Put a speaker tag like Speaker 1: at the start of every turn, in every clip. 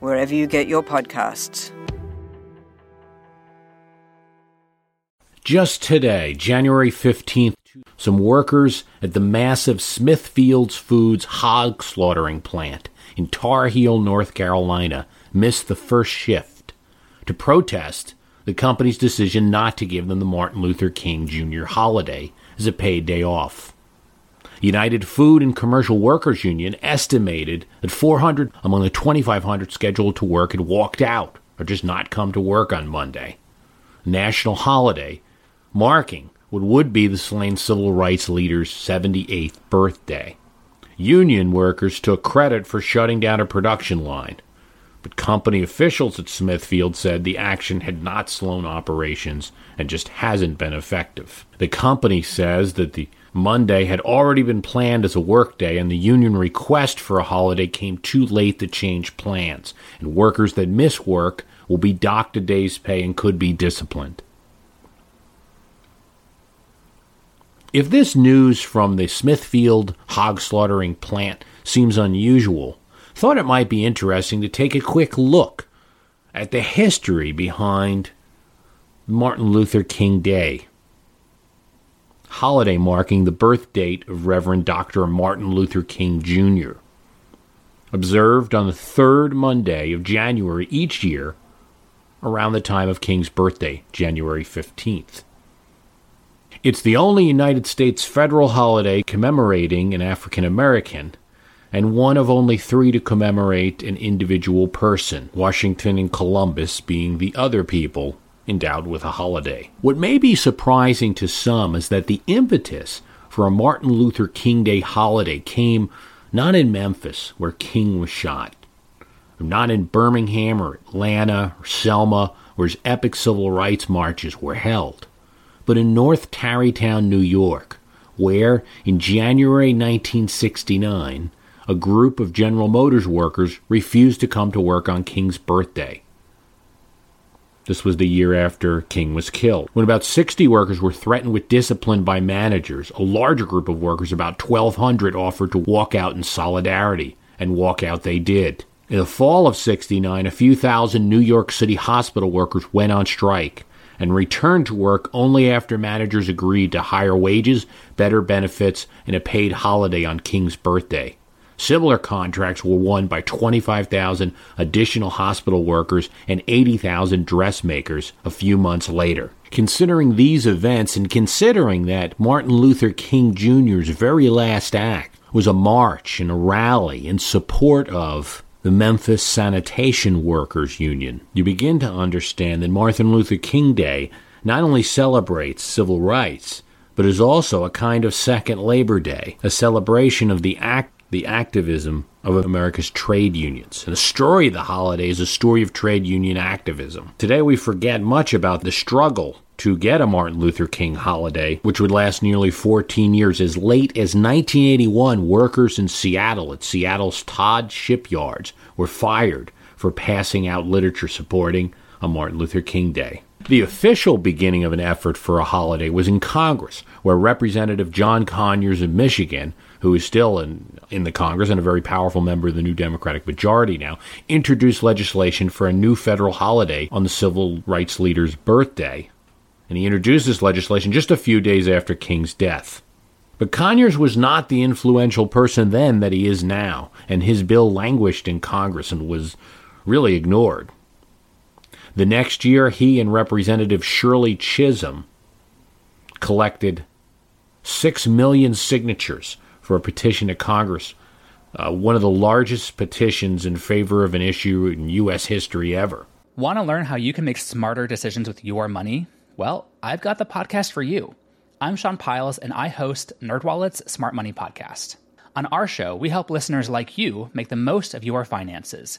Speaker 1: wherever you get your podcasts.
Speaker 2: Just today, January 15th, some workers at the massive Smithfields Foods hog slaughtering plant in Tar Heel, North Carolina, missed the first shift to protest the company's decision not to give them the Martin Luther King Jr. holiday as a paid day off. United Food and Commercial Workers Union estimated that 400 among the 2,500 scheduled to work had walked out or just not come to work on Monday. National holiday marking what would be the slain civil rights leader's 78th birthday. Union workers took credit for shutting down a production line, but company officials at Smithfield said the action had not slowed operations and just hasn't been effective. The company says that the Monday had already been planned as a workday, and the union request for a holiday came too late to change plans, and workers that miss work will be docked a day's pay and could be disciplined. If this news from the Smithfield hog slaughtering plant seems unusual, thought it might be interesting to take a quick look at the history behind Martin Luther King Day, holiday marking the birth date of Reverend Dr. Martin Luther King Jr., observed on the third Monday of January each year around the time of King's birthday, January 15th. It's the only United States federal holiday commemorating an African American, and one of only three to commemorate an individual person, Washington and Columbus being the other people endowed with a holiday. What may be surprising to some is that the impetus for a Martin Luther King Day holiday came not in Memphis, where King was shot, not in Birmingham or Atlanta or Selma, where his epic civil rights marches were held but in North Tarrytown, New York, where, in January 1969, a group of General Motors workers refused to come to work on King's birthday. This was the year after King was killed. When about 60 workers were threatened with discipline by managers, a larger group of workers, about 1,200, offered to walk out in solidarity, and walk out they did. In the fall of 69, a few thousand New York City hospital workers went on strike and returned to work only after managers agreed to higher wages, better benefits, and a paid holiday on King's birthday. Similar contracts were won by 25,000 additional hospital workers and 80,000 dressmakers a few months later. Considering these events and considering that Martin Luther King Jr.'s very last act was a march and a rally in support of the Memphis Sanitation Workers Union, you begin to understand that Martin Luther King Day not only celebrates civil rights, but is also a kind of second Labor Day, a celebration of the act the activism of America's trade unions. And the story of the holiday is a story of trade union activism. Today we forget much about the struggle to get a Martin Luther King holiday, which would last nearly 14 years. As late as 1981, workers in Seattle at Seattle's Todd shipyards were fired for passing out literature supporting a Martin Luther King Day. The official beginning of an effort for a holiday was in Congress, where Representative John Conyers of Michigan, who is still in, in the Congress and a very powerful member of the new Democratic majority now, introduced legislation for a new federal holiday on the civil rights leader's birthday, and he introduced this legislation just a few days after King's death. But Conyers was not the influential person then that he is now, and his bill languished in Congress and was really ignored. The next year, he and Representative Shirley Chisholm collected six million signatures for a petition to Congress, uh, one of the largest petitions in favor of an issue in U.S. history ever.
Speaker 3: Want to learn how you can make smarter decisions with your money? Well, I've got the podcast for you. I'm Sean Pyles, and I host NerdWallet's Smart Money Podcast. On our show, we help listeners like you make the most of your finances.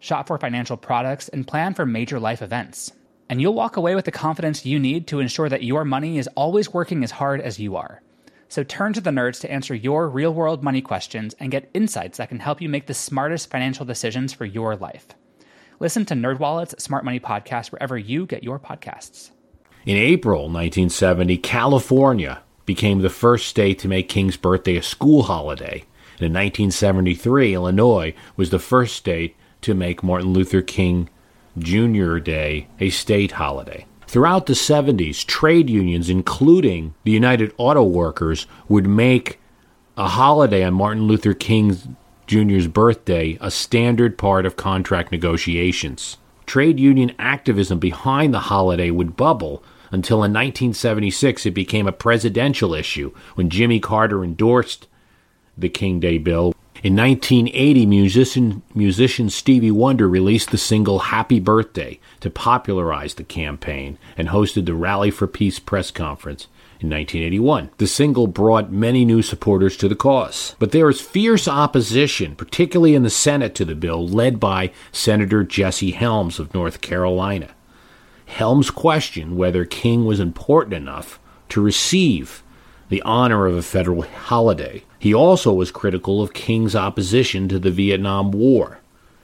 Speaker 3: shop for financial products, and plan for major life events. And you'll walk away with the confidence you need to ensure that your money is always working as hard as you are. So turn to the nerds to answer your real world money questions and get insights that can help you make the smartest financial decisions for your life. Listen to NerdWallet's Smart Money Podcast wherever you get your podcasts.
Speaker 2: In April 1970, California became the first state to make King's birthday a school holiday. And in 1973, Illinois was the first state to make Martin Luther King Jr. Day a state holiday. Throughout the 70s, trade unions, including the United Auto Workers, would make a holiday on Martin Luther King Jr.'s birthday a standard part of contract negotiations. Trade union activism behind the holiday would bubble until in 1976 it became a presidential issue when Jimmy Carter endorsed the King Day Bill. In 1980, musician, musician Stevie Wonder released the single Happy Birthday to popularize the campaign and hosted the Rally for Peace press conference in 1981. The single brought many new supporters to the cause. But there is fierce opposition, particularly in the Senate, to the bill, led by Senator Jesse Helms of North Carolina. Helms questioned whether King was important enough to receive the honor of a federal holiday. He also was critical of King's opposition to the Vietnam War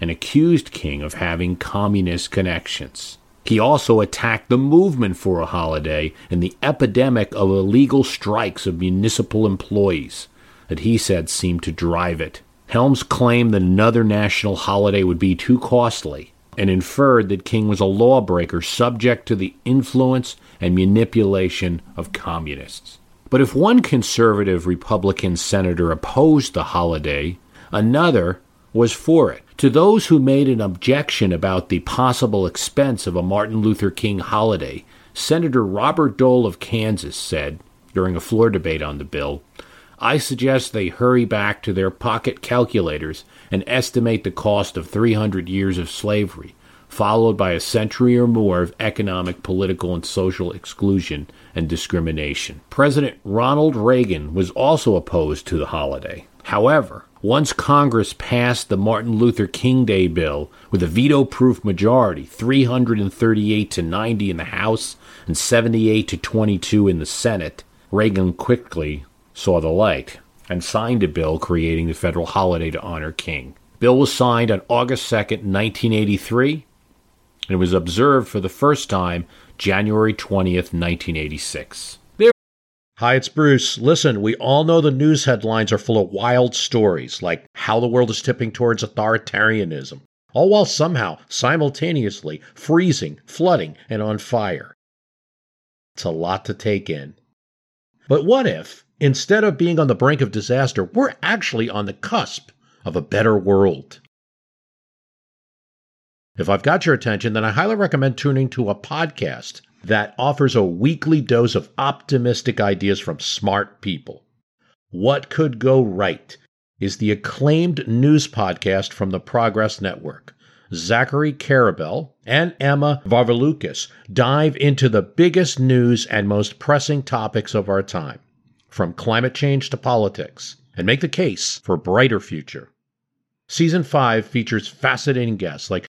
Speaker 2: and accused King of having communist connections. He also attacked the movement for a holiday and the epidemic of illegal strikes of municipal employees that he said seemed to drive it. Helms claimed that another national holiday would be too costly and inferred that King was a lawbreaker subject to the influence and manipulation of communists. But if one conservative Republican senator opposed the holiday, another was for it. To those who made an objection about the possible expense of a Martin Luther King holiday, Senator Robert Dole of Kansas said during a floor debate on the bill, I suggest they hurry back to their pocket calculators and estimate the cost of 300 years of slavery, followed by a century or more of economic, political, and social exclusion and discrimination. President Ronald Reagan was also opposed to the holiday. However, once Congress passed the Martin Luther King Day bill with a veto proof majority, 338 to 90 in the House and 78 to 22 in the Senate, Reagan quickly saw the light and signed a bill creating the federal holiday to honor King. Bill was signed on August 2nd, 1983, and it was observed for the first time January 20th, 1986.
Speaker 4: Hi, it's Bruce. Listen, we all know the news headlines are full of wild stories, like how the world is tipping towards authoritarianism, all while somehow simultaneously freezing, flooding, and on fire. It's a lot to take in. But what if, instead of being on the brink of disaster, we're actually on the cusp of a better world? If I've got your attention, then I highly recommend tuning to a podcast that offers a weekly dose of optimistic ideas from smart people. What Could Go Right is the acclaimed news podcast from the Progress Network. Zachary Karabell and Emma Varvaloucas dive into the biggest news and most pressing topics of our time, from climate change to politics, and make the case for a brighter future. Season 5 features fascinating guests like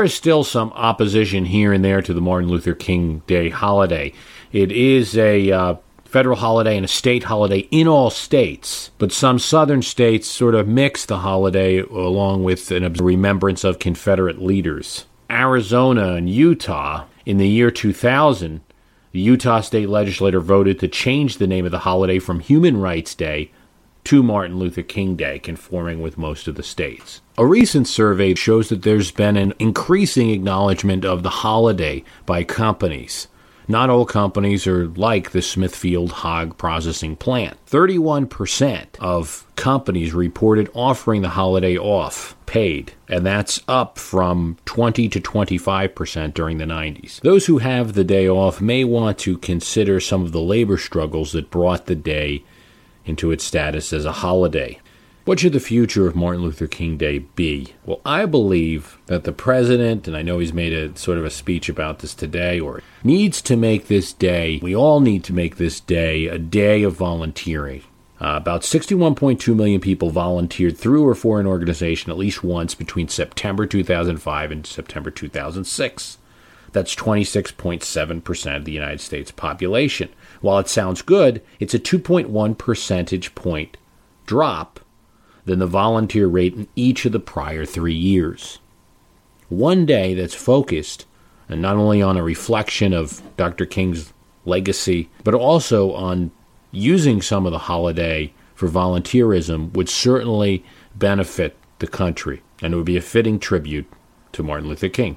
Speaker 2: There's still some opposition here and there to the Martin Luther King Day holiday. It is a uh, federal holiday and a state holiday in all states, but some southern states sort of mix the holiday along with a remembrance of Confederate leaders. Arizona and Utah in the year 2000, the Utah state legislature voted to change the name of the holiday from Human Rights Day to Martin Luther King Day, conforming with most of the states. A recent survey shows that there's been an increasing acknowledgement of the holiday by companies. Not all companies are like the Smithfield hog processing plant. 31% of companies reported offering the holiday off paid, and that's up from 20 to 25% during the 90s. Those who have the day off may want to consider some of the labor struggles that brought the day into its status as a holiday. What should the future of Martin Luther King Day be? Well, I believe that the president, and I know he's made a sort of a speech about this today, or needs to make this day, we all need to make this day a day of volunteering. Uh, about 61.2 million people volunteered through or for an organization at least once between September 2005 and September 2006. That's 26.7% of the United States population. While it sounds good, it's a 2.1 percentage point drop than the volunteer rate in each of the prior three years. One day that's focused and not only on a reflection of Dr. King's legacy, but also on using some of the holiday for volunteerism would certainly benefit the country, and it would be a fitting tribute to Martin Luther King.